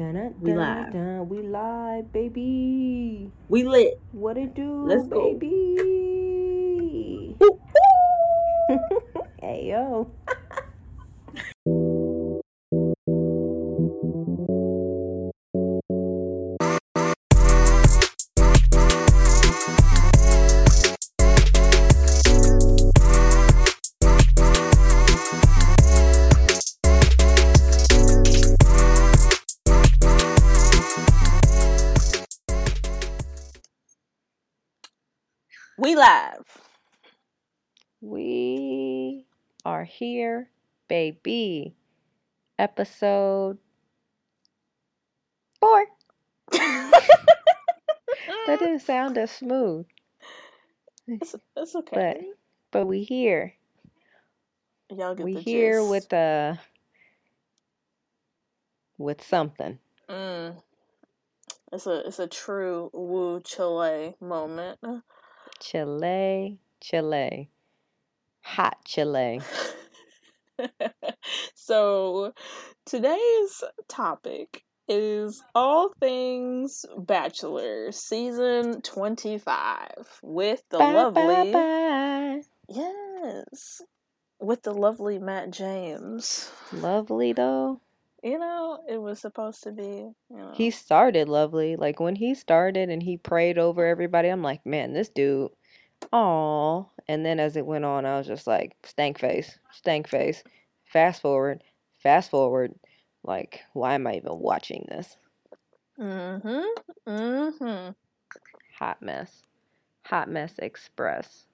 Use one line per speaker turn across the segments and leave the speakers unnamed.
Dun,
We live.
we live, baby.
We lit.
What it do,
Let's go.
baby? hey yo.
We
are here, baby. Episode four. That didn't sound as smooth,
It's, it's okay.
but we here.
Y'all get
We
the
here
gist.
with uh with something.
Mm. It's a it's a true woo Chile moment.
Chile, Chile. Hot Chile.
so today's topic is all things Bachelor season 25 with the
Bye,
lovely
bye, bye.
yes with the lovely Matt James.
Lovely though.
You know, it was supposed to be, you know.
He started lovely. Like when he started and he prayed over everybody, I'm like, man, this dude, aw. And then as it went on, I was just like, stank face, stank face. Fast forward, fast forward. Like, why am I even watching this?
Mhm. Mhm.
Hot mess. Hot mess express.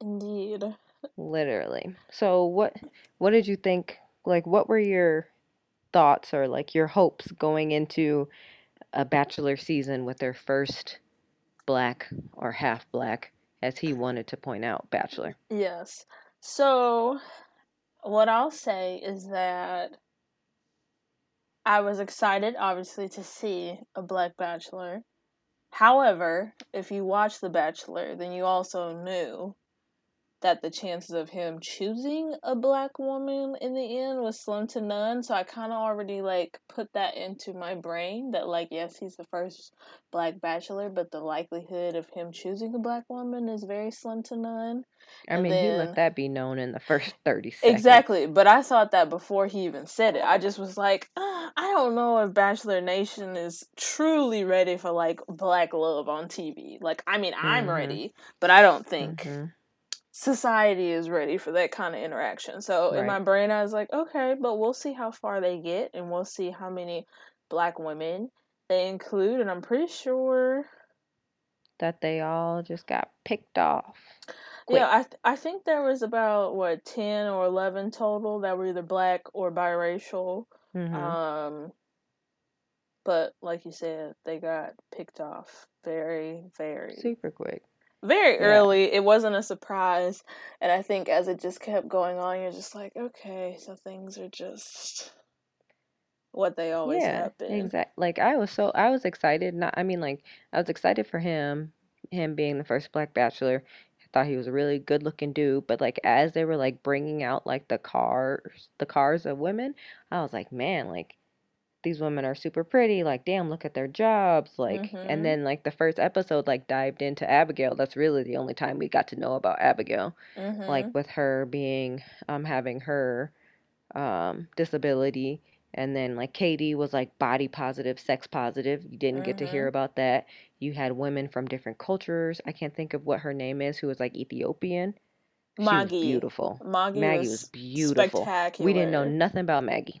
Indeed.
Literally. So what what did you think? Like what were your thoughts or like your hopes going into a bachelor season with their first black or half black as he wanted to point out bachelor.
Yes. So, what I'll say is that I was excited, obviously, to see a Black Bachelor. However, if you watch The Bachelor, then you also knew that the chances of him choosing a black woman in the end was slim to none. So I kind of already like put that into my brain that like yes, he's the first black bachelor, but the likelihood of him choosing a black woman is very slim to none.
I
And
mean, he let that be known in the first 30 seconds.
Exactly, but I thought that before he even said it. I just was like, "Ah, I don't know if Bachelor Nation is truly ready for like black love on TV. Like, I mean, I'm
Mhm.
ready, but I don't think
Mhm.
Society is ready for that kind of interaction. So in my brain, I was like, okay, but we'll see how far they get, and we'll see how many black women they include, and I'm pretty sure.
That they all just got picked off. Quick.
Yeah, I th- I think there was about what ten or eleven total that were either black or biracial.
Mhm.
Um, but like you said, they got picked off very, very,
Super quick.
Very
Yeah.
early. It wasn't a surprise, and I think as it just kept going on, you're just like, okay, so things are just what they always
yeah,
have been.
exact. Like I was so I was excited. Not, I mean, like I was excited for him, him being the first black bachelor. I thought he was a really good looking dude. But like as they were like bringing out like the cars, the cars of women, I was like, man, like these women are super pretty. Like, damn, look at their jobs. Like,
Mhm.
and then like the first episode like dived into Abigail. That's really the only time we got to know about Abigail
hmm
like with her being um having her um disability and then like Katie was like body positive, sex positive. You didn't get to hear
Mhm.
about that. You had women from different cultures. I can't think of what her name is who was like Ethiopian. She was beautiful.
Maggie,
Maggie
was,
was beautiful.
spectacular.
We didn't know nothing about Maggie.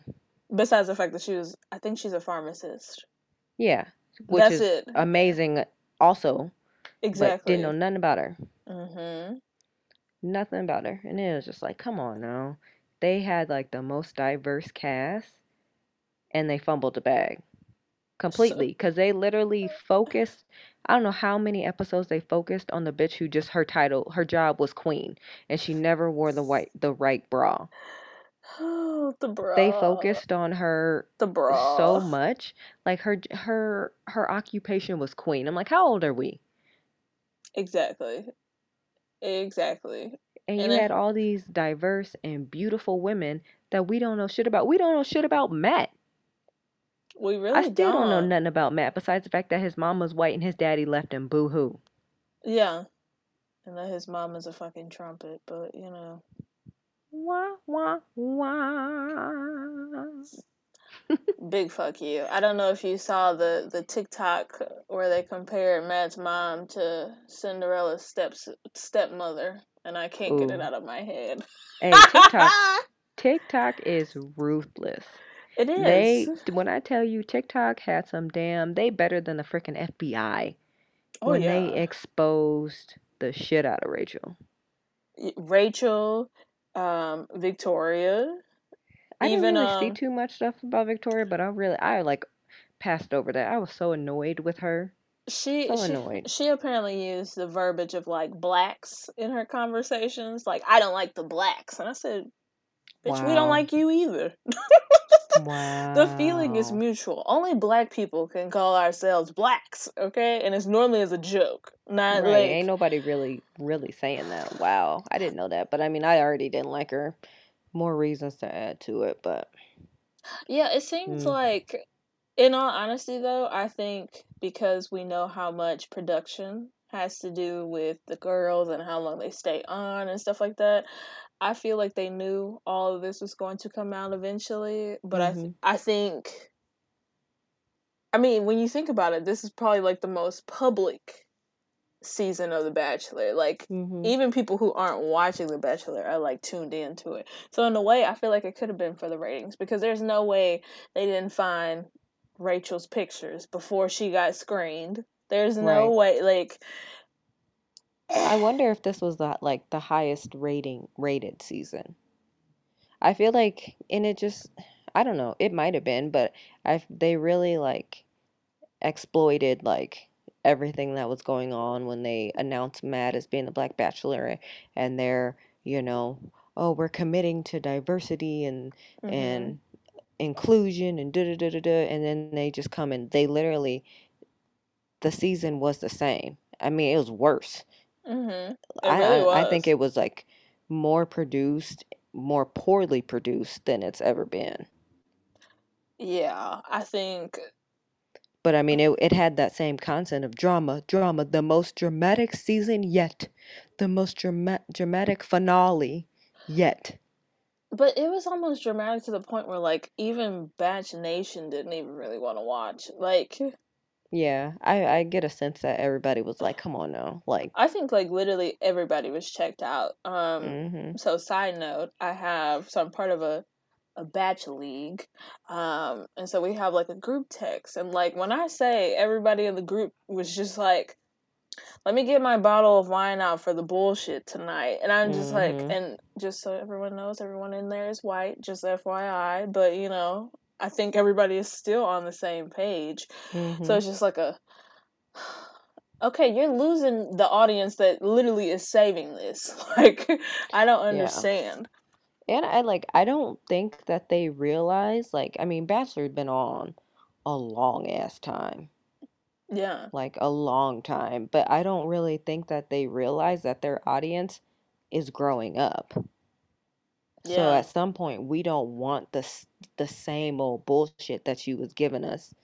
Besides the fact that she was, I think she's a pharmacist.
Yeah, which
That's
is
it.
amazing also,
Exactly.
but didn't know nothing about her.
hmm
Nothing about her. And it was just like, come on now. They had like the most diverse cast and they fumbled the bag completely because they literally focused. I don't know how many episodes they focused on the bitch who just her title, her job was queen and she never wore the white, the right bra.
Oh, the bra.
They focused on her
the bra
so much. Like her, her, her occupation was queen. I'm like, how old are we?
Exactly. Exactly.
And
And
you had all these diverse and beautiful women that we don't know shit about. We don't know shit about Matt.
We really
I still don't. know
don't.
nothing about Matt besides the fact that his mom was white and his daddy left him. Boo hoo.
Yeah. And that his mom is a fucking trumpet, but you know.
Wah wah wah.
Big fuck you. I don't know if you saw the the TikTok where they compared Matt's mom to Cinderella's steps stepmother, and I can't get it out of my head.
Hey, TikTok. TikTok is ruthless.
it is.
They when I tell you TikTok had some damn they better than the freaking FBI
oh
when
yeah.
they exposed the shit out of Rachel.
Rachel, um, Victoria.
I didn't
Even,
really see
um,
too much stuff about Victoria, but I really I like passed over that. I was so annoyed with her.
She
So
she
annoyed.
she apparently used the verbiage of like blacks in her conversations. Like I don't like the blacks, and I said, "Bitch, we don't like you either."
Wow.
The feeling is mutual. Only black people can call ourselves blacks, okay? And it's normally as a joke, not
Right.
like
Ain't nobody really really saying that. Wow. I didn't know that. But I mean I already didn't like her. More reasons to add to it, but
Yeah, it seems
Mm.
like, in all honesty, though, I think because we know how much production has to do with the girls and how long they stay on and stuff like that, I feel like they knew all of this was going to come out eventually. But I, th-
Mhm.
I think, I mean, when you think about it, this is probably like the most public season of The Bachelor. Like,
Mhm.
even people who aren't watching The Bachelor are like tuned into it. So in a way, I feel like it could have been for the ratings because there's no way they didn't find Rachel's pictures before she got screened. There's no
Right.
way, like.
I wonder if this was the like the highest rating rated season. I feel like and it just I don't know, it might have been, but I they really like exploited like everything that was going on when they announced Matt as being the Black Bachelor and they're, you know, oh, we're committing to diversity and
mhm.
and inclusion and da da da da da and then they just come and they literally the season was the same. I mean, it was worse.
Mhm. It
I,
really
I I think it was like more produced, more poorly produced than it's ever been.
Yeah, I think.
But I mean, it it had that same concept of drama, drama, the most dramatic season yet, the most drama- dramatic finale yet.
But it was almost dramatic to the point where, like, even Bach Nation didn't even really want to watch. Like,
Yeah, I I get a sense that everybody was like, "Come on now," like,
I think, like, literally everybody was checked out. Um,
mm-hmm,
so side note, I have so I'm part of a a batch league. Um, and so we have like a group text and like when I say everybody in the group was just like let me get my bottle of wine out for the bullshit tonight. And I'm just like
mm-hmm,
and just so everyone knows everyone in there is white, just FYI, but you know, I think everybody is still on the same page. So
mm-hmm.
it's just like a okay, you're losing the audience that literally is saving this. Like I don't
Yeah.
understand.
And I like I don't think that they realize like I mean Bachelor's been on a long ass time.
Yeah.
Like a long time, but I don't really think that they realize that their audience is growing up. So
Yeah.
at some point we don't want the s- the same old bullshit that you was giving us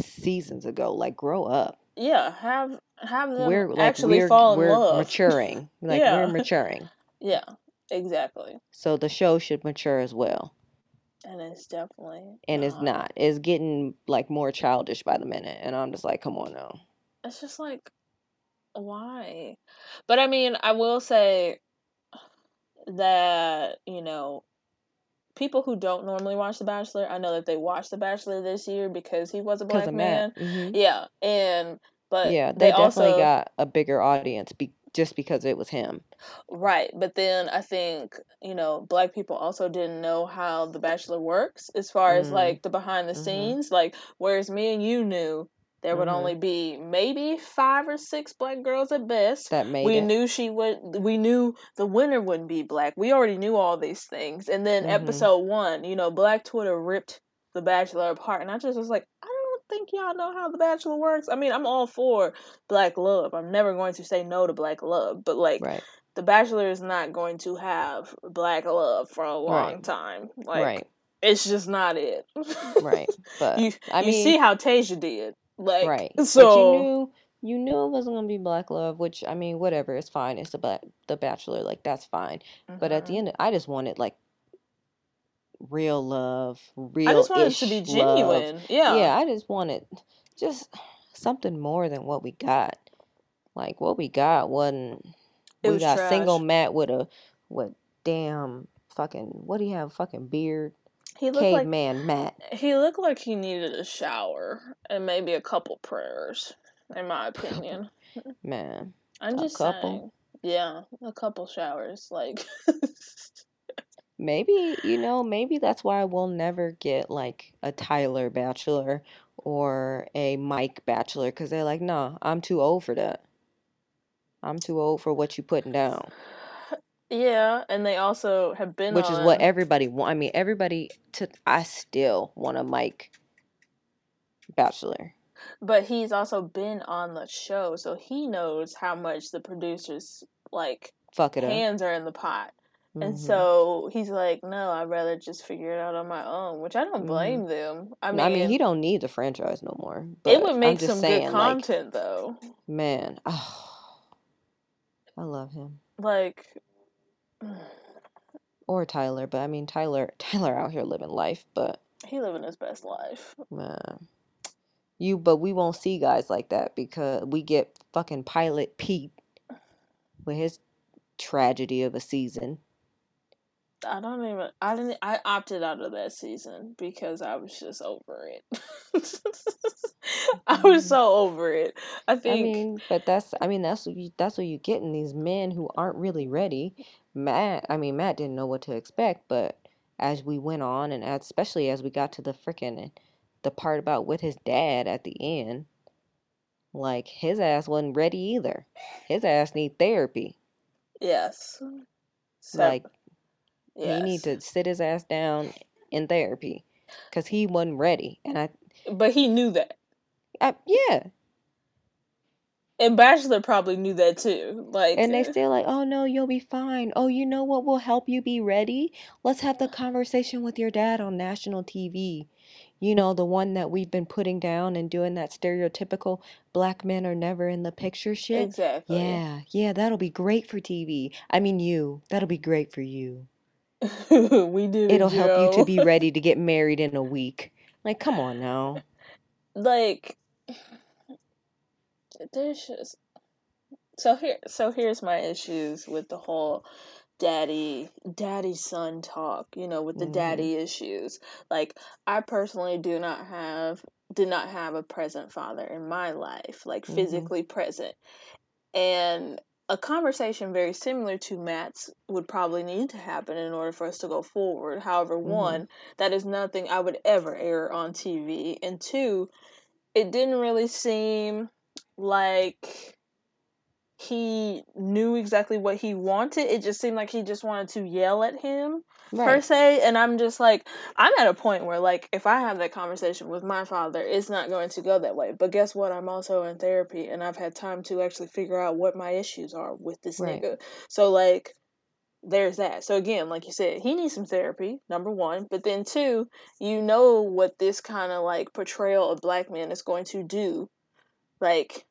seasons ago. Like grow up.
Yeah, have have them
We're like
actually
we're
fall in
we're
love.
maturing. Like we're
yeah.
maturing.
Yeah. Exactly.
So the show should mature as well.
And it's definitely
and it's
not.
not. It's getting like more childish by the minute, and I'm just like, come on now.
It's just like why? But I mean, I will say that, you know, people who don't normally watch The Bachelor, I know that they watched The Bachelor this year because he was a black man.
Matt. hmm
Yeah. And but
Yeah,
they
they definitely
also
got a bigger audience be- just because it was him.
Right, but then I think, you know, black people also didn't know how The Bachelor works as far as
Mm,
like the behind the
mm-hmm,
scenes. Like, whereas me and you knew there would
mm-hmm.
only be maybe five or six black girls at best.
That made
We
it.
knew she would, we knew the winner wouldn't be black. We already knew all these things. And then
Mm-hmm.
episode one, you know, Black Twitter ripped The Bachelor apart. And I just was like, I don't think y'all know how The Bachelor works. I mean, I'm all for black love. I'm never going to say no to black love. But like,
Right,
the Bachelor is not going to have black love for a long
right,
time. Like,
right.
it's just not it.
right. But
you
I
you
mean,
see how Tayshia did. Like
right. But you knew you knew it wasn't gonna be black love, which I mean, whatever, it's fine. It's the the Bachelor, like that's fine. But at the
Mhm.
end, I just wanted like real love,
I
real
just wanted it to be
ish love.
genuine. Yeah.
Yeah, I just wanted just something more than what we got. Like what we got wasn't.
It
We
was
got single
trash.
Matt with a with damn fucking what do you have fucking beard
He looked like
caveman Matt.
he looked like he needed a shower and maybe a couple prayers, in my opinion.
Man,
I'm
A
just
couple?
saying. Yeah, a couple showers. Like
maybe you know maybe that's why we'll never get like a Tyler Bachelor or a Mike Bachelor because they're like, no, I'm too old for that. I'm too old for what you putting down.
Yeah, and they also have been
Which is what
on-
everybody want. I mean, everybody. To I still want a Mike Bachelor.
but he's also been on the show, so he knows how much the producers like
Fuck it up.
hands are in the pot. And
Mhm.
so he's like, "No, I'd rather just figure it out on my own," which I don't
Mhm.
blame them. I mean,
I mean, he don't need the franchise no more. But
it would make some
saying,
good
like,
content though.
man, oh, I love him.
Like,
Or Tyler, but I mean Tyler, Tyler out here living life, but
he living his best life.
man, you, but we won't see guys like that because we get fucking Pilot Pete with his tragedy of a season.
I don't even. I didn't. I opted out of that season because I was just over it. I was mm-hmm. so over it. I think I
mean, but that's I mean that's what you, that's what you get in these men who aren't really ready. Matt, I mean Matt didn't know what to expect, but as we went on and as, especially as we got to the freaking the part about with his dad at the end, like his ass wasn't ready either. His ass need therapy.
yes. So,
Like
yes.
he need to sit his ass down in therapy cuz he wasn't ready. And I,
But he knew that.
I yeah,
And Bachelor probably knew that too. Like,
And they still like, oh no, you'll be fine. Oh, you know what will help you be ready? Let's have the conversation with your dad on national TV. You know, the one that we've been putting down and doing that stereotypical black men are never in the picture shit.
exactly.
Yeah, yeah, that'll be great for TV. I mean, you. That'll be great for you.
we did. it,
It'll help you to
Joe.
be ready to get married in a week. Like, come on now.
like there's just so here so here's my issues with the whole daddy daddy son talk you know with the
Mhm.
daddy issues like i personally do not have did not have a present father in my life like
Mhm.
physically present and a conversation very similar to matt's would probably need to happen in order for us to go forward however
Mhm.
one that is nothing i would ever air on tv and two it didn't really seem like he knew exactly what he wanted. It just seemed like he just wanted to yell at him per se. And I'm just like, I'm at a point where like if I have that conversation with my father, it's not going to go that way. But guess what? I'm also in therapy and I've had time to actually figure out what my issues are with this
Right.
nigga. So like there's that. So again, like you said, he needs some therapy, number one. But then two, you know what this kind of like portrayal of black men is going to do. Like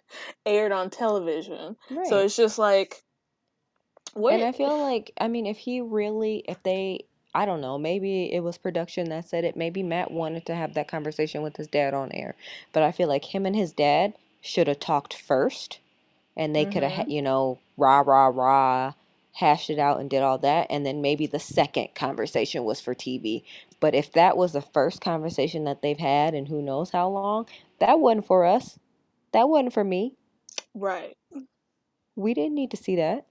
aired on television.
Right.
So it's just like what
And I feel like, I mean, if he really, if they, I don't know, maybe it was production that said it. Maybe Matt wanted to have that conversation with his dad on air. But I feel like him and his dad should have talked first and they could have,
mm-hmm.
you know, rah, rah, rah, hashed it out and did all that. And then maybe the second conversation was for TV. But if that was the first conversation that they've had and who knows how long, that wasn't for us. That wasn't for me.
right.
We didn't need to see that.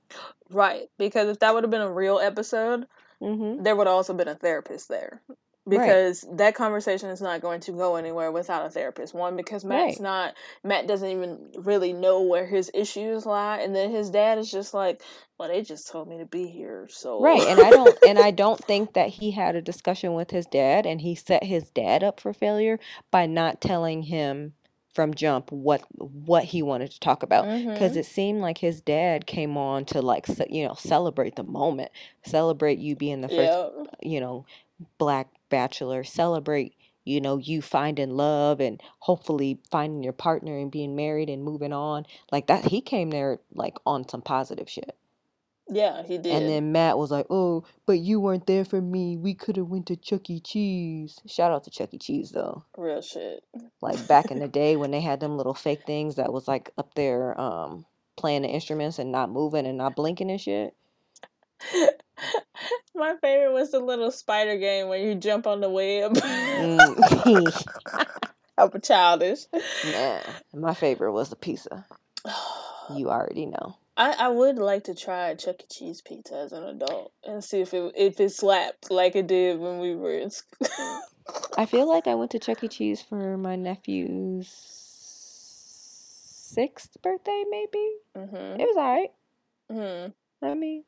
Right. Because if that would have been a real episode,
Mm-hmm.
there would have also been a therapist there. Because that conversation is not going to go anywhere without a therapist. One, because Matt's
Right.
not Matt doesn't even really know where his issues lie, and then his dad is just like, Well, they just told me to be here, so
Right, and I don't and I don't think that he had a discussion with his dad and he set his dad up for failure by not telling him from jump what what he wanted to talk about because
Mhm.
it seemed like his dad came on to like ce- you know celebrate the moment, celebrate you being the first,
Yeah.
you know, black bachelor celebrate you know you finding love and hopefully finding your partner and being married and moving on like that he came there like on some positive shit
Yeah, he did.
and then matt was like oh but you weren't there for me we could have went to chuck e cheese shout out to chuck e cheese though
Real shit.
like back in the day when they had them little fake things that was like up there um playing the instruments and not moving and not blinking and shit
My favorite was the little spider game where you jump on the web.
Mm.
Childish.
Nah, my favorite was the pizza. You already know.
I, I would like to try Chuck E. Cheese pizza as an adult and see if it if it slapped like it did when we were in school.
I feel like I went to Chuck E. Cheese for my nephew's sixth birthday, maybe.
hmm
It was alright.
hmm
I mean,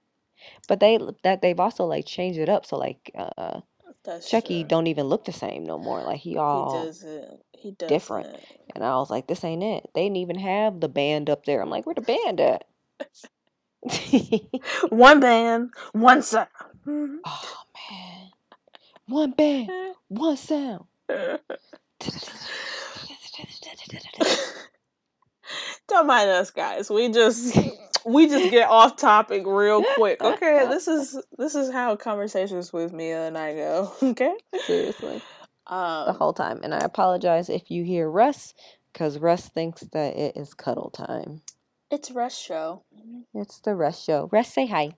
but they that they've also like changed it up, so like uh
That's
Chucky
true.
don't even look the same no more. Like he all
He doesn't.
He different. and I was like, this ain't it. They didn't even have the band up there. I'm like, where the band at?
One band, one sound.
oh man, one band, one sound.
Don't mind us, guys. We just we just get off topic real quick. Okay, this is this is how conversations with Mia and I go. Okay,
Seriously, the
um,
whole time. And I apologize if you hear Russ, because Russ thinks that it is cuddle time.
It's Russ Show.
It's the Russ show. Russ, say hi.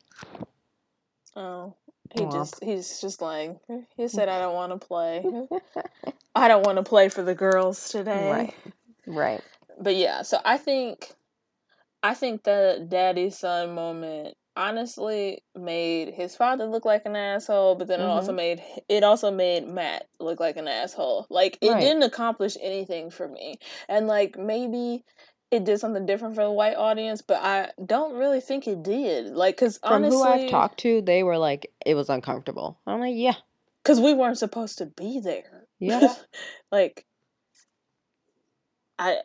Oh, he
Aw.
just he's just like he said. I don't want to play. I don't want to play for the girls today.
Right. Right.
but yeah so i think i think the daddy son moment honestly made his father look like an asshole but then it also mm-hmm. made it also made matt look like an asshole like it
Right.
didn't accomplish anything for me and like maybe it did something different for the white audience but i don't really think it did like because
From
honestly
who I've talked to, they were like, it was uncomfortable. I'm like, yeah,
because we weren't supposed to be there
yeah.
like i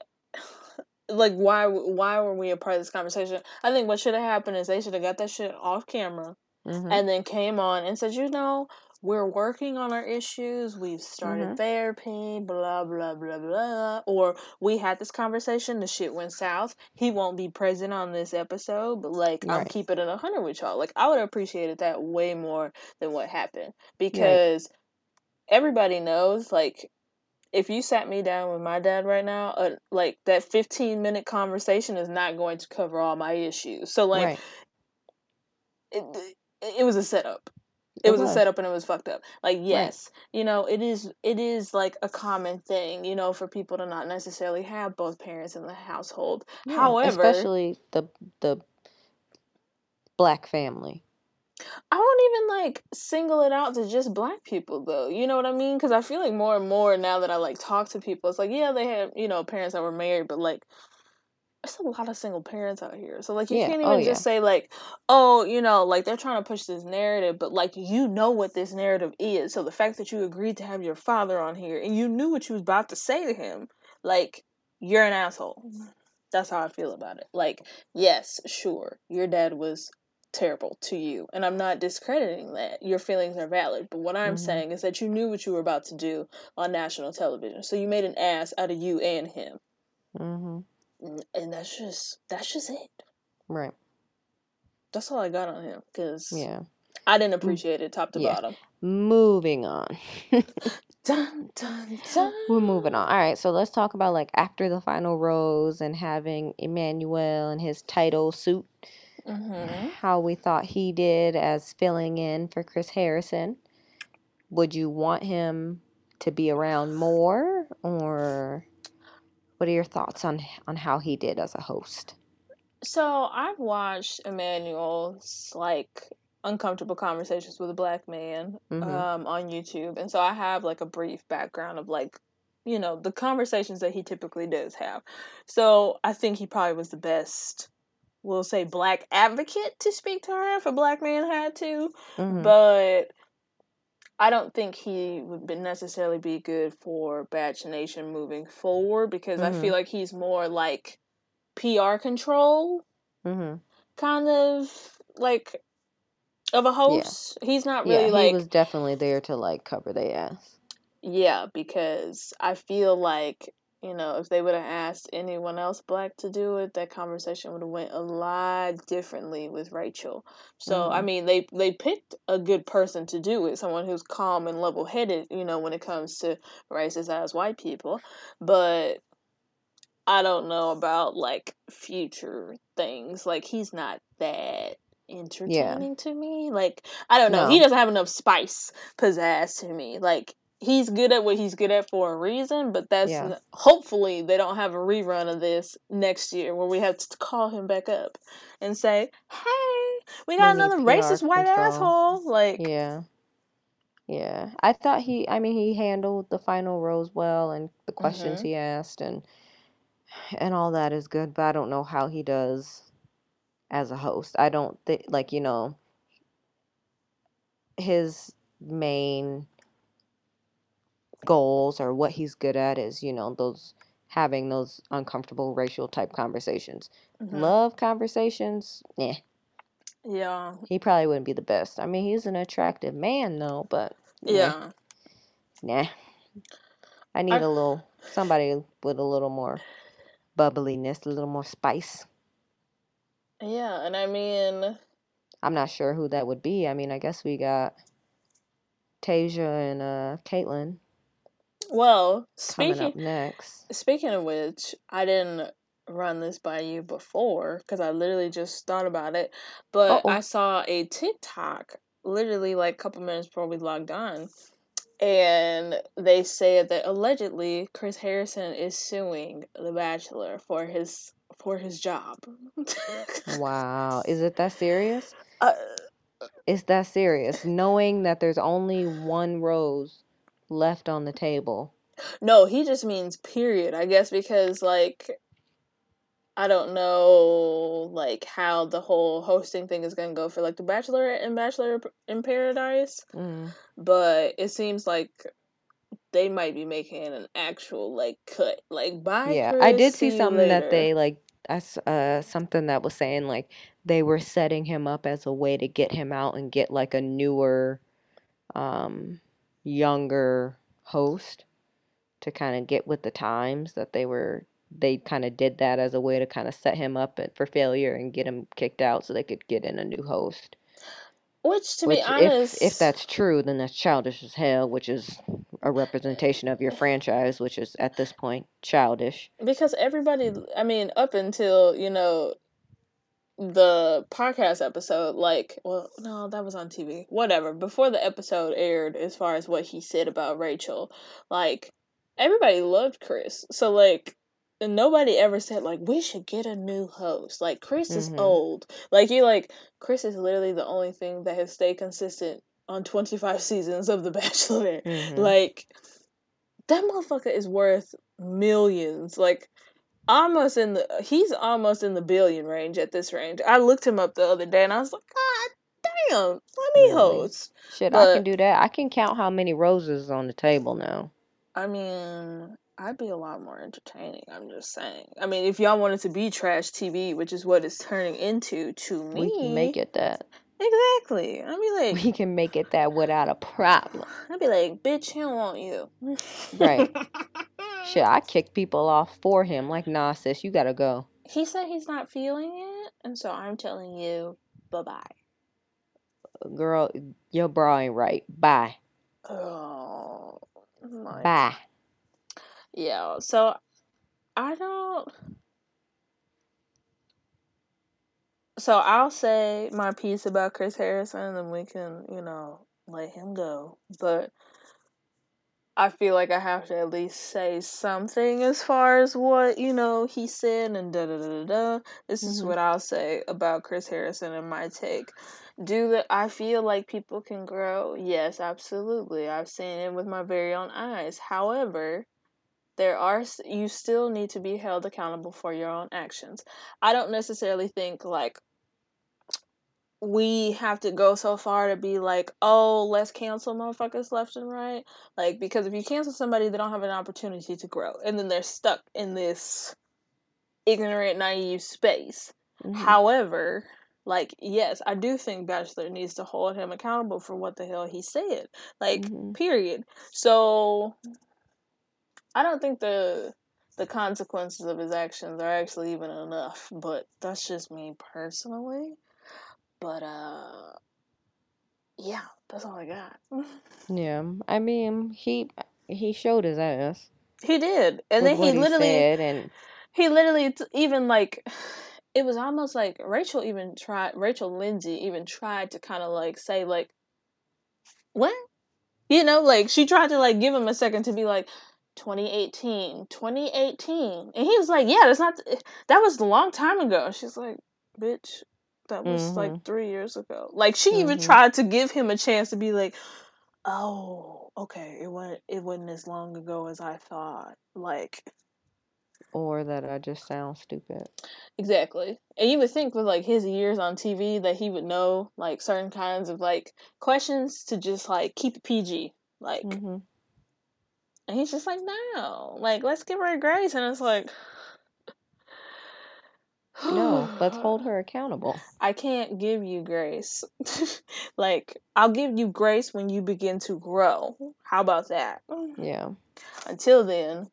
like why why were we a part of this conversation i think what should have happened is they should have got that shit off camera
Mhm.
and then came on and said you know we're working on our issues we've started
Mhm.
therapy blah blah blah blah or we had this conversation the shit went south he won't be present on this episode but like
Right.
keeping it a hundred with y'all like i would have appreciated that way more than what happened because everybody knows like if you sat me down with my dad right now uh, like that 15 minute conversation is not going to cover all my issues so like
right.
it, it was a setup it, was, a setup and it was fucked up like yes you know it is it is like a common thing you know for people to not necessarily have both parents in the household
Yeah,
however
especially the the black family.
I won't even like single it out to just black people though. You know what I mean? Because I feel like more and more now that I like talk to people, it's like yeah, they have you know parents that were married, but like there's a lot of single parents out here. So like you
Yeah,
can't
oh,
even just say like oh you know like they're trying to push this narrative, but like you know what this narrative is. So the fact that you agreed to have your father on here and you knew what you was about to say to him, like you're an asshole. That's how I feel about it. Like yes, sure, your dad was terrible to you. And I'm not discrediting that. Your feelings are valid. But what I'm
Mhm.
saying is that you knew what you were about to do on national television. So you made an ass out of you and him.
hmm
And- that's just that's just it.
Right.
That's all I got on him cuz
Yeah.
I didn't appreciate it top to
Yeah.
bottom.
Moving on.
Dun dun dun.
We're moving on. All right, so let's talk about like after the final rose and having Emmanuel and his title suit.
Mhm.
How we thought he did as filling in for Chris Harrison. Would you want him to be around more, or what are your thoughts on on how he did as a host?
So I've watched Emmanuel's like uncomfortable conversations with a black man
Mhm.
um, on YouTube, and so I have like a brief background of like you know the conversations that he typically does have. So I think he probably was the best, we'll say, black advocate to speak to her if a black man had to,
Mhm.
but. I don't think he would be necessarily be good for Bach Nation moving forward because I
Mhm.
feel like he's more like PR control
hmm
kind of like of a host. Yeah. He's not really
yeah,
like
he was definitely there to like cover their ass.
Yeah, because I feel like you know if they would have asked anyone else black to do it, that conversation would have went a lot differently with Rachel. So mm. I mm-hmm. mean, they they picked a good person to do it, someone who's calm and level headed. You know, when it comes to racist as white people, but I don't know about like future things. Like he's not that entertaining yeah. to me. Like I don't know. No. He doesn't have enough spice pizzazz to me. Like he's good at what he's good at for a reason, but that's yeah. hopefully they don't have a rerun of this next year where we have to call him back up and say, "Hey, we got we another racist white asshole." Like
Yeah. Yeah. I thought he I mean he handled the final rose well and the questions mm-hmm. he asked and and all that is good, but I don't know how he does as a host. I don't think like, you know, his main goals or what he's good at is, you know, those having those uncomfortable racial type conversations. Mm-hmm. Love conversations, yeah.
Yeah.
He probably wouldn't be the best. I mean, he's an attractive man though, but
yeah.
Nah. I need I... a little somebody with a little more bubbliness, a little more spice.
Yeah, and I mean,
I'm not sure who that would be. I mean, I guess we got Tayshia and uh Kaitlyn.
Well, speaking
next.
Speaking of which, I didn't run this by you before because I literally just thought about it, but Uh-oh. I saw a TikTok literally like a couple minutes before we logged on, and they said that allegedly Chris Harrison is suing The Bachelor for his for his job.
wow, is it that serious? Uh, is that serious? Knowing that there's only one rose left on the table.
No, he just means period. I guess because like I don't know like how the whole hosting thing is gonna go for like the Bachelor and Bachelor in Paradise, mm. but it seems like they might be making an actual like cut. Like bye. Yeah, Chris,
I did see, see something that they like. As uh something that was saying like they were setting him up as a way to get him out and get like a newer, um, younger host to kind of get with the times that they were they kind of did that as a way to kind of set him up for failure and get him kicked out so they could get in a new host.
Which, to which be honest,
if, if that's true, then that's childish as hell. Which is a representation of your franchise, which is at this point childish.
Because everybody, I mean, up until you know the podcast episode, like, well, no, that was on TV. Whatever. Before the episode aired, as far as what he said about Rachel, like, everybody loved Chris. So, like, nobody ever said like we should get a new host. Like Chris mm-hmm. is old. Like you like Chris is literally the only thing that has stayed consistent on 25 seasons of The Bachelor. Mm-hmm. Like that motherfucker is worth millions. Like almost in the he's almost in the billion range at this range. I looked him up the other day and I was like, God damn, let me really? host.
Shit, but, I can do that. I can count how many roses on the table now.
I mean, I'd be a lot more entertaining. I'm just saying. I mean, if y'all wanted to be trash TV, which is what it's turning into, to me,
we can make it that.
Exactly. I'd be like,
we can make it that without a problem.
I'd be like, bitch, he don't want you.
right. Shit, I kicked people off for him. Like, nah, sis, you gotta go.
He said he's not feeling it, and so I'm telling you, bye bye.
Girl, your bra ain't right. Bye.
Oh. My
Bye.
Yeah, so I don't. So I'll say my piece about Chris Harrison, and then we can, you know, let him go. But I feel like I have to at least say something as far as what, you know, he said and da da da da. This mm-hmm. is what I'll say about Chris Harrison and my take. Do that I feel like people can grow? Yes, absolutely. I've seen it with my very own eyes. However, there are you still need to be held accountable for your own actions. I don't necessarily think like we have to go so far to be like, oh, let's cancel motherfuckers left and right. Like, because if you cancel somebody, they don't have an opportunity to grow. And then they're stuck in this ignorant, naive space. Mm-hmm. However, Like, yes, I do think Bachelor needs to hold him accountable for what the hell he said. Like,
Mhm.
period. So I don't think the the consequences of his actions are actually even enough, but that's just me personally. But uh yeah, that's all I got.
Yeah. I mean, he he showed his ass
he did. And then he
he
literally
said, and
he literally t- even like it was almost like Rachel even tried Rachel Lindsay even tried to kind of like say like what you know like she tried to like give him a second to be like 2018 2018 and he was like yeah that's not that was a long time ago and she's like bitch that was
Mhm.
like three years ago like she even
Mhm.
tried to give him a chance to be like oh okay it wasn't it wasn't as long ago as i thought like
or that I just sound stupid.
Exactly. And you would think with like his years on TV that he would know like certain kinds of like questions to just like keep it PG. Like
hmm
and he's just like, No. Like, let's give her a grace and it's like
No, let's hold her accountable.
I can't give you grace. like, I'll give you grace when you begin to grow. How about that?
Yeah.
Until then,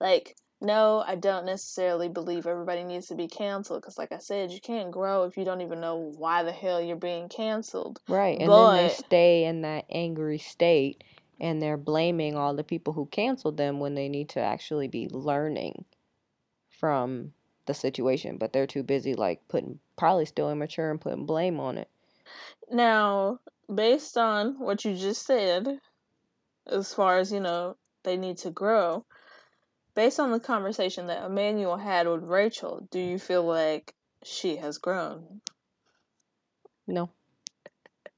like, no, I don't necessarily believe everybody needs to be canceled because, like I said, you can't grow if you don't even know why the hell you're being canceled.
Right. And then they stay in that angry state and they're blaming all the people who canceled them when they need to actually be learning from the situation. But they're too busy, like, putting, probably still immature and putting blame on it.
Now, based on what you just said, as far as, you know, they need to grow, based on the conversation that Emmanuel had with Rachel, do you feel like she has grown?
No.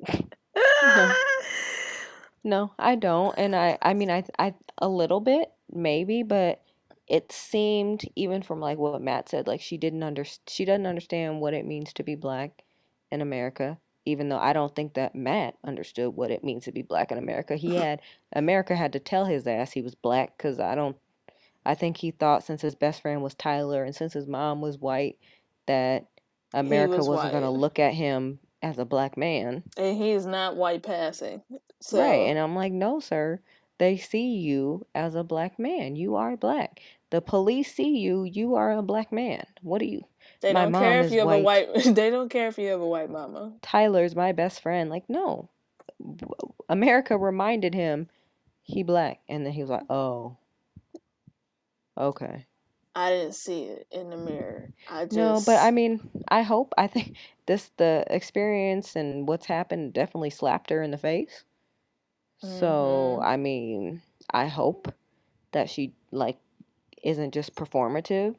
No. No, I don't. And I I mean I I a little bit maybe, but it seemed even from like what Matt said like she didn't under she doesn't understand what it means to be black in America, even though I don't think that Matt understood what it means to be black in America. He had America had to tell his ass he was black cuz I don't I think he thought since his best friend was Tyler and since his mom was white that America
was
wasn't going to look at him as a black man.
And he is not white passing. So,
Right. And I'm like, no, sir. They see you as a black man. You are black. The police see you. You are a black man. What do you?
they
my
don't
mom
care if you have a
white.
white they don't care if you have a white mama.
Tyler's my best friend. Like, no. America reminded him he black. And then he was like, oh, okay.
I didn't see it in the mirror. I just
No, but I mean, I hope, I think this, the experience and what's happened definitely slapped her in the face. So,
Mhm.
I mean, I hope that she, like, isn't just performative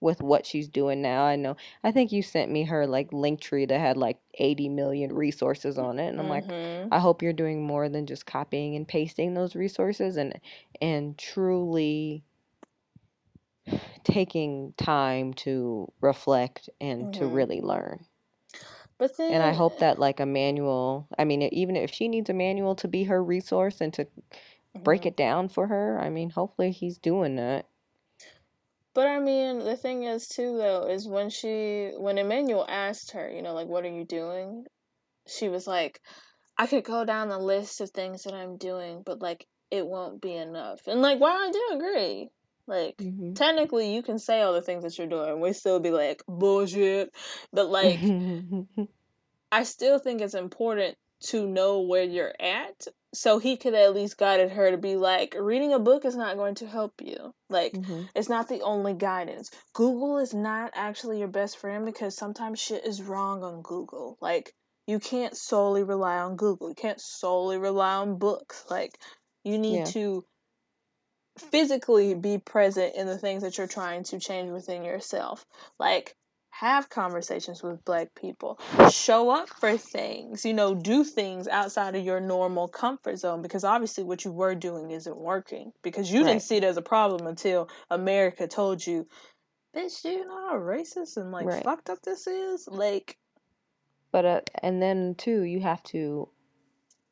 with what she's doing now. I know, I think you sent me her, like, link tree that had, like, 80 million resources on it. And I'm like,
Mhm.
I hope you're doing more than just copying and pasting those resources and, and truly taking time to reflect and to
Mhm.
really learn.
But then
And I hope that like Emmanuel, I mean, even if she needs Emmanuel to be her resource and to break
Mhm.
it down for her, I mean, hopefully he's doing that.
But I mean, the thing is too though is when she when Emmanuel asked her, you know, like what are you doing? She was like, I could go down the list of things that I'm doing, but like it won't be enough. And like, while I do agree, like
hmm
technically you can say all the things that you're doing, we still be like bullshit. But like, I still think it's important to know where you're at. So he could at least guided her to be like, reading a book is not going to help you. Like,
hmm
it's not the only guidance. Google is not actually your best friend because sometimes shit is wrong on Google. Like, you can't solely rely on Google. You can't solely rely on books. Like, you need
Yeah.
to physically be present in the things that you're trying to change within yourself. Like, have conversations with black people. Show up for things. You know, do things outside of your normal comfort zone because obviously what you were doing isn't working because you
Right.
didn't see it as a problem until America told you, bitch, do you know how racist and like
Right.
fucked up this is? Like,
But, uh, and then too, you have to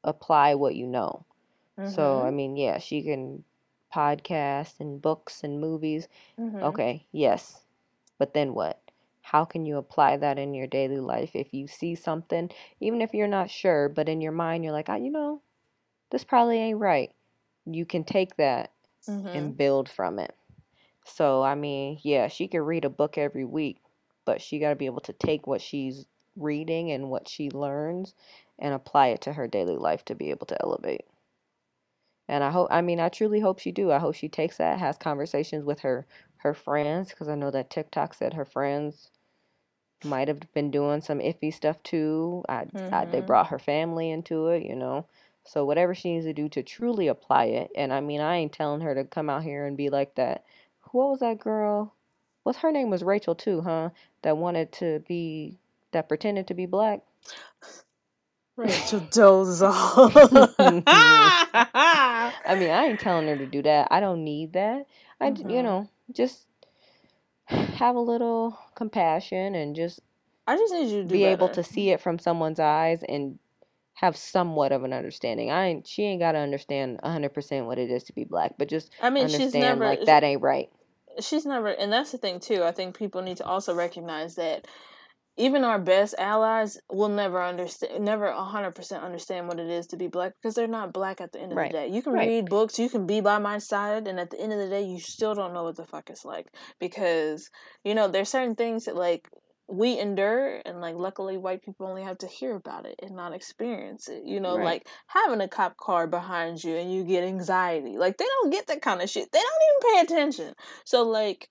apply what you know. So, I
mhm,
mean, yeah, she can podcast and books and movies.
mhm.
Okay, yes. But then what? How can you apply that in your daily life if you see something even if you're not sure but in your mind you're like ah, you know this probably ain't right. You can take that
Mm-hmm.
and build from it. So i mean yeah she could read a book every week but she got to be able to take what she's reading and what she learns and apply it to her daily life to be able to elevate. And i hope i mean i truly hope she do. I hope she takes that has conversations with her her friends because i know that tiktok said her friends might have been doing some iffy stuff too I, I they
Mhm.
brought her family into it you know so whatever she needs to do to truly apply it and i mean i ain't telling her to come out here and be like that what was that girl what's her name was rachel too huh that wanted to be that pretended to be black
Rachel Dolezal.
I mean, I ain't telling her to do that. I don't need that. I, j- you know, just have a little compassion and just
I just need you to
be able to see it from someone's eyes and have somewhat of an understanding. I ain't, she ain't got to understand 100% what it is to be black, but just
I mean, she's
understand
never
like that ain't right.
she's never and that's the thing too i think people need to also recognize that even our best allies will never understand never 100% understand what it is to be black because they're not black at the end of
Right.
the day you can
Right.
read books you can be by my side and at the end of the day you still don't know what the fuck it's like because you know there's certain things that like we endure and like luckily white people only have to hear about it and not experience it you know
Right.
like having a cop car behind you and you get anxiety like they don't get that kind of shit they don't even pay attention so like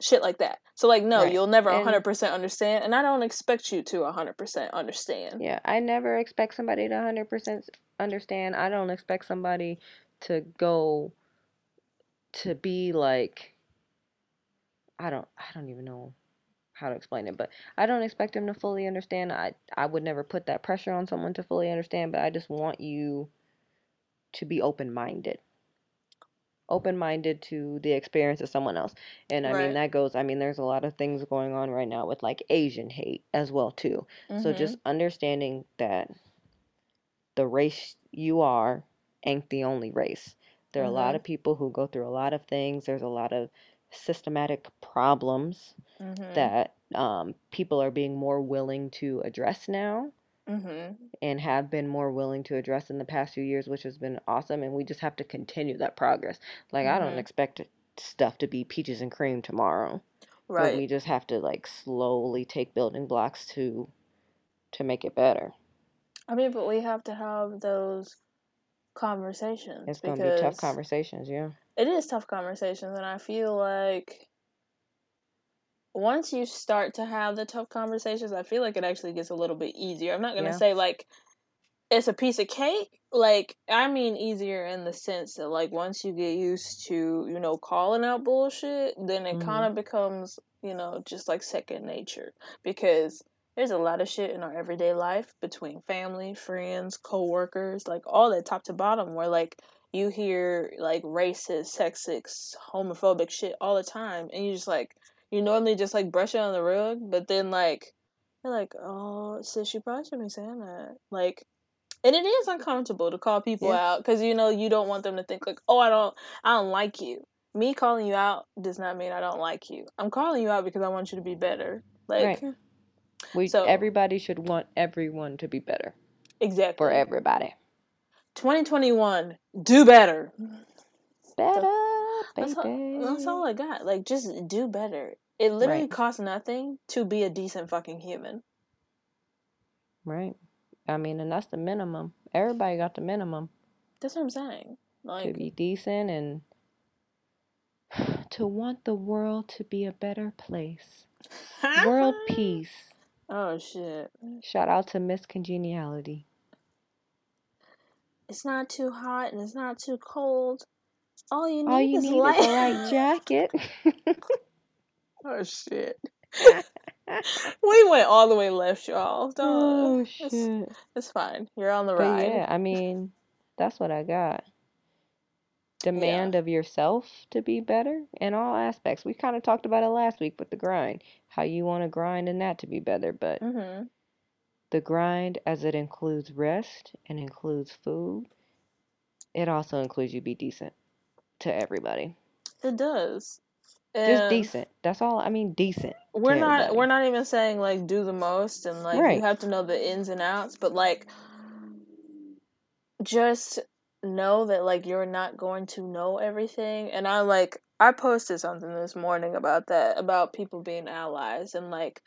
shit like that. So like no,
Right.
you'll never
And-
100% understand and I don't expect you to 100% understand.
Yeah, I never expect somebody to 100% understand. I don't expect somebody to go to be like I don't I don't even know how to explain it, but I don't expect them to fully understand. I I would never put that pressure on someone to fully understand, but I just want you to be open-minded. Open-minded to the experience of someone else. And I
Right.
mean that goes I mean there's a lot of things going on right now with like Asian hate as well too. So
Mhm.
just understanding that the race you are ain't the only race. There are a lot of people who go through a lot of things. There's a lot of systematic problems
Mhm.
that um, people are being more willing to address now
Mhm.
and have been more willing to address in the past few years, which has been awesome. And we just have to continue that progress. Like, I don't
Mhm.
expect stuff to be peaches and cream tomorrow, but
Right.
we just have to like slowly take building blocks to to make it better.
I mean, but we have to have those conversations
It's gonna be tough conversations, yeah.
it is tough conversations and I feel like once you start to have the tough conversations, I feel like it actually gets a little bit easier. I'm not going to
Yeah.
say like it's a piece of cake. Like I mean easier in the sense that like once you get used to, you know, calling out bullshit, then it
Mhm.
kind of becomes, you know, just like second nature because there's a lot of shit in our everyday life between family, friends, coworkers, like all that top to bottom where like you hear like racist, sexist, homophobic shit all the time and you just like you normally just like brush it on the rug, but then like you're like, oh, sis, you probably shouldn't be saying that. Like, and it is uncomfortable to call people
Yeah.
out because you know you don't want them to think like, oh, I don't, I don't like you. Me calling you out does not mean I don't like you. I'm calling you out because I want you to be better. Like,
Right. We
So-
everybody should want everyone to be better
exactly.
for everybody.
2021, do better.
Better,
That's all, that's all I got. Like, just do better. It literally
Right.
costs nothing to be a decent fucking human.
Right. I mean, and that's the minimum. Everybody got the minimum
That's what I'm saying. Like to
be decent and to want the world to be a better place. World peace.
Oh shit.
Shout out to Miss Congeniality.
It's not too hot and it's not too cold. All you need,
All you
is,
need
light.
is a light jacket.
oh shit. we went all the way left, y'all. Don't,
oh
it's,
shit.
it's fine. You're on the
But
ride.
yeah, I mean, that's what I got. Demand of yourself to be better in all aspects. We kind of talked about it last week with the grind, how you want to grind and that to be better. But
Mm-hmm.
the grind, as it includes rest and includes food, it also includes you be decent to everybody.
It does.
Just decent. That's all. I mean, decent
we're not we're not even saying like do the most and like you have to know the ins and outs, but like just know that like you're not going to know everything and i like i posted something this morning about that about people being allies and like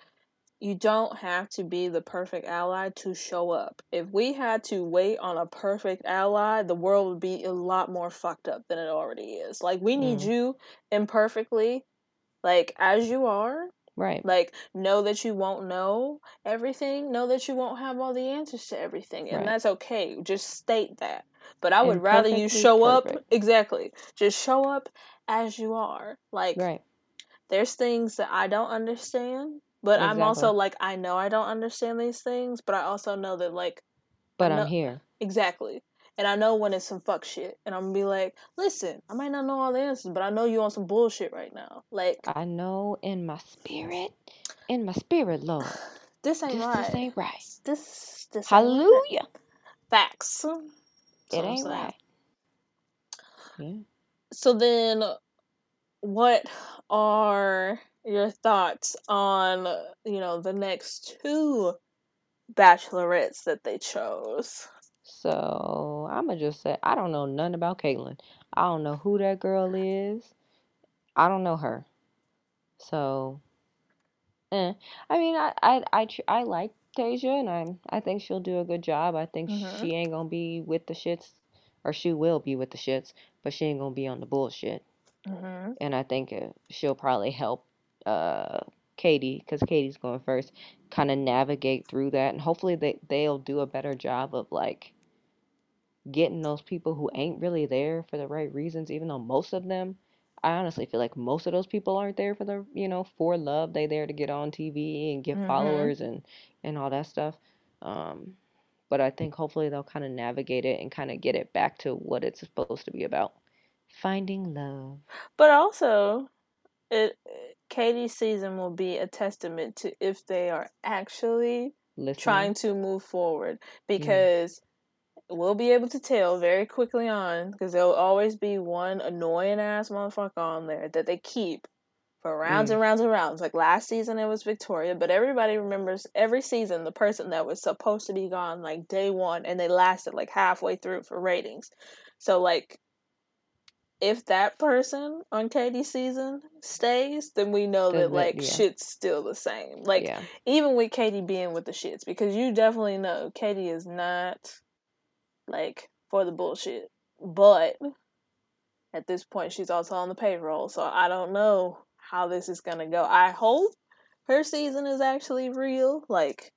you don't have to be the perfect ally to show up if we had to wait on a perfect ally the world would be a lot more fucked up than it already is like we need
Mm.
you imperfectly like as you are
Right.
like know that you won't know everything know that you won't have all the answers to everything and
Right.
that's okay just state that but i would rather you show up exactly just show up as you are like
Right.
there's things that i don't understand but i'm also like i know i don't understand these things but i also know that like
But I'm here.
exactly and i know when it's some fuck shit and i'm gonna be like listen i might not know all the answers but i know you on some bullshit right now like
I know in my spirit, in my spirit, Lord,
this ain't
this this
right
ain't right.
this this ain't right
Hallelujah.
Facts. That's
It ain't right. Yeah.
So then, what are your thoughts on you know the next two bachelorettes that they chose?
So I'ma just say I don't know nothing about Caitlyn. I don't know who that girl is. I don't know her. So, eh. I mean, I I I, I like Tayshia, and I I think she'll do a good job. I think
Mhm.
she ain't gonna be with the shits, or she will be with the shits, but she ain't gonna be on the bullshit.
Mhm.
And I think uh, she'll probably help uh Katie, because Katie's going first, kind of navigate through that, and hopefully they they'll do a better job of like getting those people who ain't really there for the right reasons, even though most of them, I honestly feel like most of those people aren't there for the, you know, for love. They there to get on TV and get
Mhm.
followers and and all that stuff. Um, but I think hopefully they'll kind of navigate it and kind of get it back to what it's supposed to be about. Finding love.
But also, it Katie's season will be a testament to if they are actually
Listening.
trying to move forward
Mm.
because we'll be able to tell very quickly on because there'll always be one annoying ass motherfucker on there that they keep for rounds
Mm.
and rounds and rounds. Like last season, it was Victoria, but everybody remembers every season the person that was supposed to be gone like day one and they lasted like halfway through for ratings. So, like, if that person on Katie's season stays, then we know that like
yeah.
shit's still the same. Like
yeah.
even with Katie being with the shits, because you definitely know Katie is not like for the bullshit. But at this point, she's also on the payroll, so I don't know how this is gonna go. I hope her season is actually real. Like,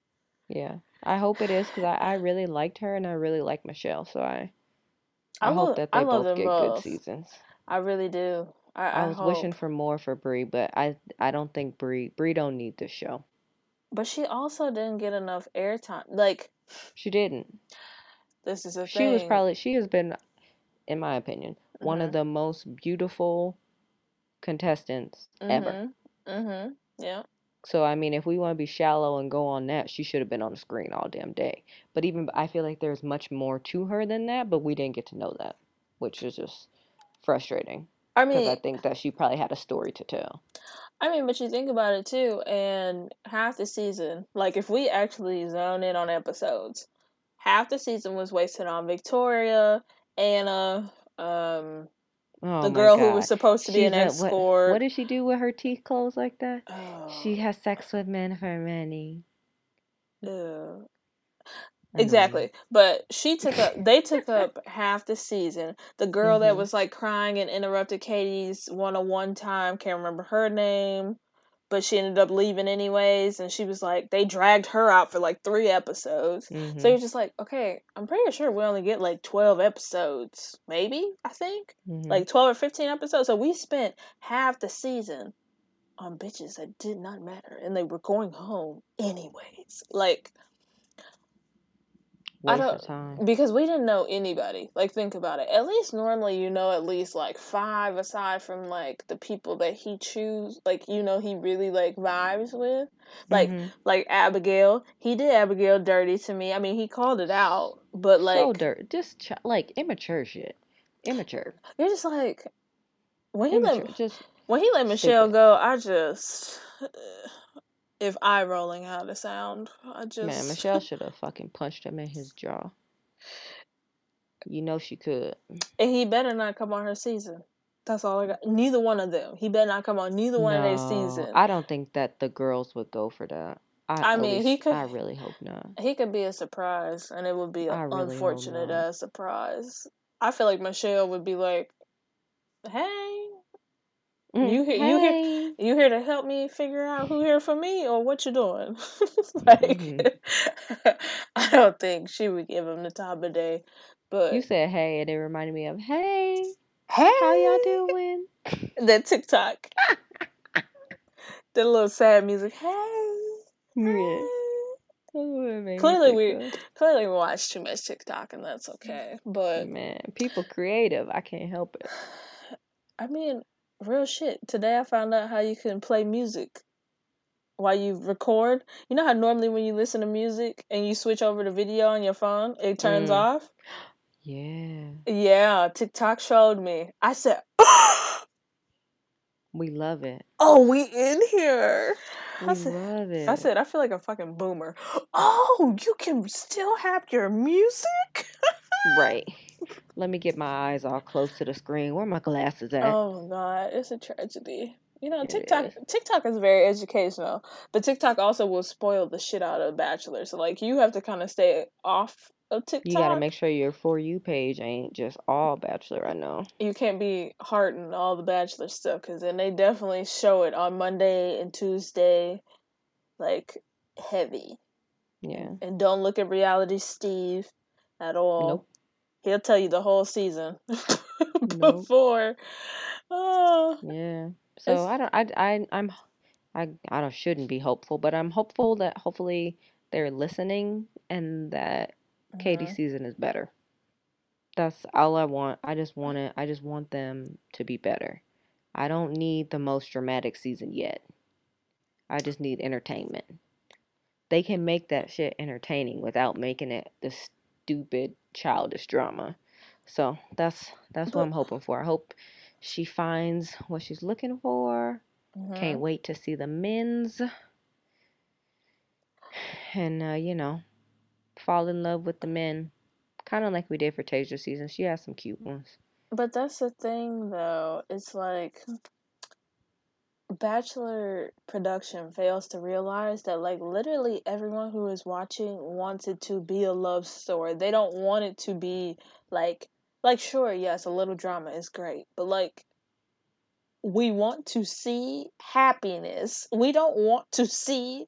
Yeah. I hope it is because I, I really liked her and I really like Michelle. So I
I,
I hope
love,
that they both get good seasons.
I really do. I,
I
I
was
hope.
wishing for more for Bri, but I I don't think Bri Bri don't need this show.
But she also didn't get enough airtime. Like,
She didn't.
this is a
She was probably she has been, in my opinion, one of
Mhm.
the most beautiful contestants ever.
Mhm. Mhm. Yeah.
So I mean, if we want to be shallow and go on that, she should have been on the screen all damn day. But even I feel like there's much more to her than that, but we didn't get to know that, which is just frustrating
I mean,
because I think that she probably had a story to tell.
I mean, but you think about it too, and half the season, like if we actually zone in on episodes, half the season was wasted on Victoria, Anna, um,
Oh
the girl who was supposed to be
She's
an
a what
escort.
what did she do with her teeth closed like that? She
Oh,
has sex with men for money. know.
Exactly. But she took up they took up half the season. The girl that
Mhm.
was like crying and interrupted Katie's one on one time, can't remember her name, but she ended up leaving anyways and she was like they dragged her out for like 3 episodes. So
Mhm.
you're just like, okay, I'm pretty sure we only get like 12 episodes, maybe, I think.
Mhm.
Like 12 or 15 episodes. So we spent half the season on bitches that did not matter and they were going home anyways. Like I don't because we didn't know anybody. Like think about it. At least normally you know at least like five aside from like the people that he choose like you know he really like vibes with. Like
Mhm.
like Abigail. He did Abigail dirty to me. I mean he called it out, but
so
like
dirt, just ch- like immature shit. Immature.
you're just like when he
Immature.
let
Just
When he let Michelle go, I just if eye rolling how to sound. I just
Man, Michelle should have fucking punched him in his jaw. You know she could.
And he better not come on her season. That's all I got. Neither one of them. He better not come on neither one of their season.
I don't think that the girls would go for that. I,
I mean, he could.
I really hope not.
He could be a surprise, and it would be an really unfortunate as surprise. I feel like Michelle would be like, "Hey, you here? Hey. You here? You here to help me figure out who here for me, or what you doing?" like, mm-hmm. I don't think she would give him the time of day. But
you said "Hey," and it reminded me of "Hey,
hey,
how y'all doing?"
that TikTok, the little sad music. Hey. Yeah. Clearly we clearly we watch too much TikTok and that's okay. But
man, people creative. I can't help it.
I mean, real shit. Today I found out how you can play music while you record. You know how normally when you listen to music and you switch over to video on your phone, it turns mm. off?
Yeah.
Yeah, TikTok showed me. I said,
We love it.
Oh, we in here.
We I said, love it.
I said, I feel like a fucking boomer. Oh, you can still have your music?
right. Let me get my eyes all close to the screen. Where my glasses at?
Oh god, it's a tragedy. You know, TikTok TikTok is very educational, but TikTok also will spoil the shit out of Bachelor. So like you have to kind of stay off of TikTok.
You got to make sure your For You page ain't just all Bachelor, I know.
You can't be hearting all the Bachelor stuff because then they definitely show it on Monday and Tuesday, like heavy.
Yeah.
And don't look at Reality Steve at all. Nope. He'll tell you the whole season before. Nope. Oh.
Yeah. So it's... I don't. I. I. I'm. I. I don't. Shouldn't be hopeful, but I'm hopeful that hopefully they're listening and that Katie mm-hmm. season is better. That's all I want. I just want it. I just want them to be better. I don't need the most dramatic season yet. I just need entertainment. They can make that shit entertaining without making it the stupid childish drama. So that's that's what I'm hoping for. I hope she finds what she's looking for. Mm-hmm. Can't wait to see the men's. And uh, you know, fall in love with the men, kind of like we did for Tayshia season. She has some cute ones.
But that's the thing, though. It's like Bachelor production fails to realize that, like, literally everyone who is watching wants it to be a love story. They don't want it to be like, like, sure, yes, a little drama is great, but like, we want to see happiness. We don't want to see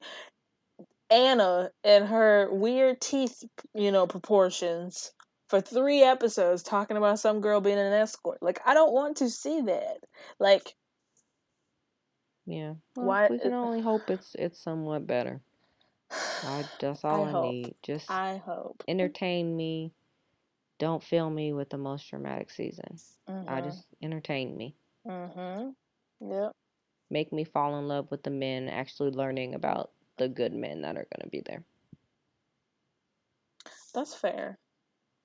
Anna and her weird teeth, you know, proportions for three episodes talking about some girl being an escort. Like, I don't want to see that. Like,
yeah. Well, why? We can only hope it's it's somewhat better. I, that's all I, I need. Just
I hope
entertain me. Don't fill me with the most dramatic season. Mm-hmm. I just entertain me.
Mhm. Yep.
Make me fall in love with the men actually learning about the good men that are going to be there.
That's fair.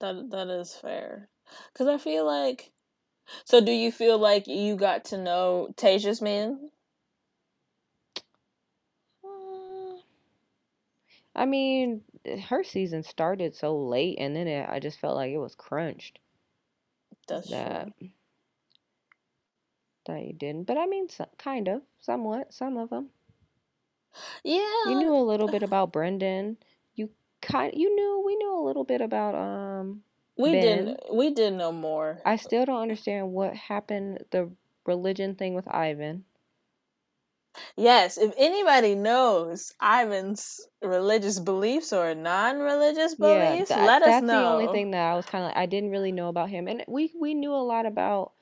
That that is fair. Cuz I feel like so do you feel like you got to know Tayshia's men?
I mean, her season started so late and then it, I just felt like it was crunched.
That's that, true.
That you didn't. But I mean, so, kind of, somewhat, some of them.
Yeah.
You knew a little bit about Brendan. You kind you knew we knew a little bit about um
we ben. didn't we didn't know more.
I still don't understand what happened the religion thing with Ivan.
Yes, if anybody knows Ivan's religious beliefs or non-religious beliefs, yeah, that, let us know. That's the
only thing that I was kind of I didn't really know about him, and we we knew a lot about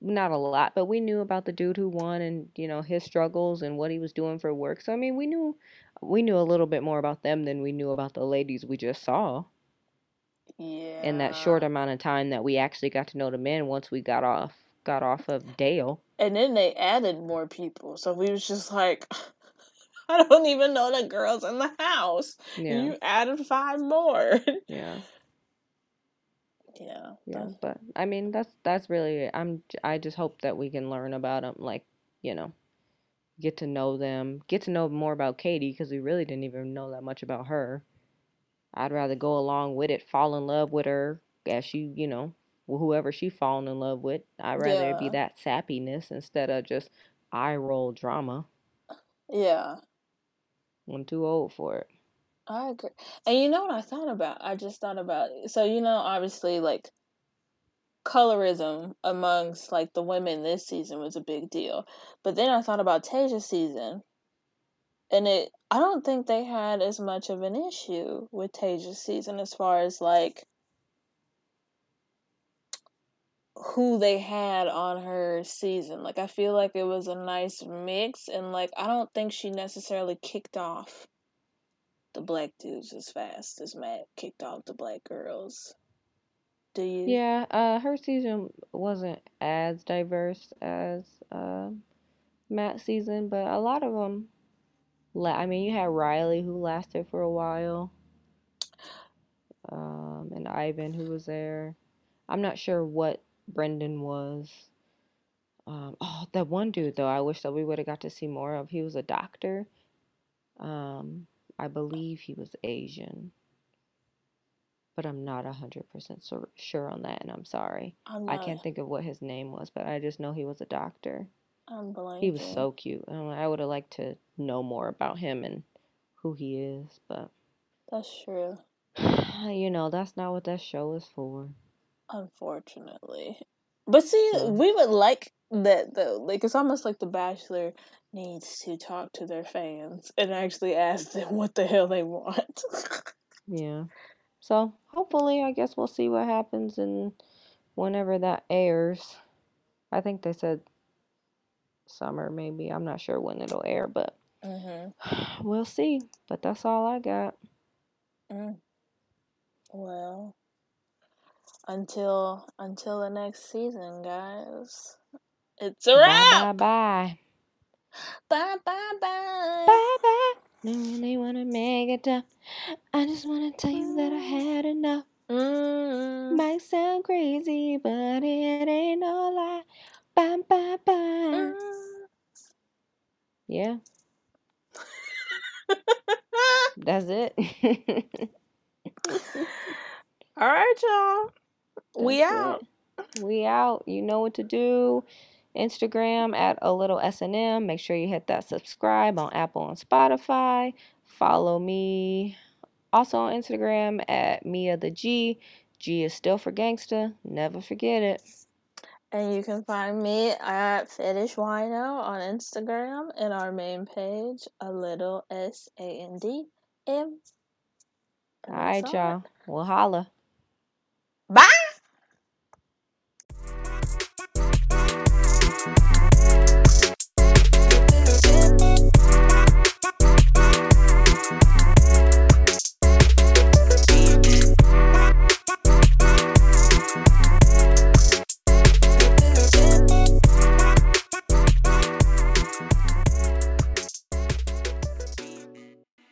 not a lot, but we knew about the dude who won and you know his struggles and what he was doing for work. So I mean, we knew we knew a little bit more about them than we knew about the ladies we just saw.
Yeah.
In that short amount of time that we actually got to know the men once we got off got off of Dale.
And then they added more people. So we was just like I don't even know the girls in the house. Yeah. You added five more.
yeah.
Yeah.
Yeah, but I mean that's that's really. I'm I just hope that we can learn about them like you know, get to know them, get to know more about Katie because we really didn't even know that much about her. I'd rather go along with it, fall in love with her as she, you know, whoever she fallen in love with. I'd rather it be that sappiness instead of just eye roll drama.
Yeah.
I'm too old for it.
I agree. And you know what I thought about? I just thought about it. so you know obviously like colorism amongst like the women this season was a big deal. But then I thought about Tayshia's season and it I don't think they had as much of an issue with Tayshia's season as far as like who they had on her season. Like I feel like it was a nice mix and like I don't think she necessarily kicked off the black dudes as fast as Matt kicked off the black girls. Do you?
Yeah, uh, her season wasn't as diverse as uh, Matt's season, but a lot of them. La- I mean, you had Riley who lasted for a while, um, and Ivan who was there. I'm not sure what Brendan was. Um, oh, that one dude though, I wish that we would have got to see more of. He was a doctor. Um, I believe he was Asian, but I'm not hundred percent sure on that, and I'm sorry.
I'm
I can't think of what his name was, but I just know he was a doctor.
I'm blanking.
He was so cute. I would have liked to know more about him and who he is, but
That's true.
you know, that's not what that show is for.
Unfortunately. But see,
Yeah.
we would like that though. Like it's almost like The Bachelor needs to talk to their fans and actually ask them what the hell they want.
Yeah. So hopefully, I guess we'll see what happens and whenever that airs. I think they said summer, maybe. I'm not sure when it'll air, but
mhm.
we'll see. But that's all I got.
Mm. Well, until until the next season, guys. It's a wrap.
bye bye.
Bye bye bye.
Bye bye. No really wanna make it up. I just wanna tell you that I had enough.
Mm.
Might sound crazy, but it ain't no lie. Bye bye bye.
Mm.
Yeah, that's it.
All right, y'all. We
That's
out.
it. We out. You know what to do. Instagram at a little S and M. Make sure you hit that subscribe on Apple and Spotify. Follow me also on Instagram at Mia the G. G is still for gangsta. Never forget it.
And you can find me at Fetish Wino on Instagram and our main page, a little S A N D M.
All right, y'all. We'll holla.
Bye.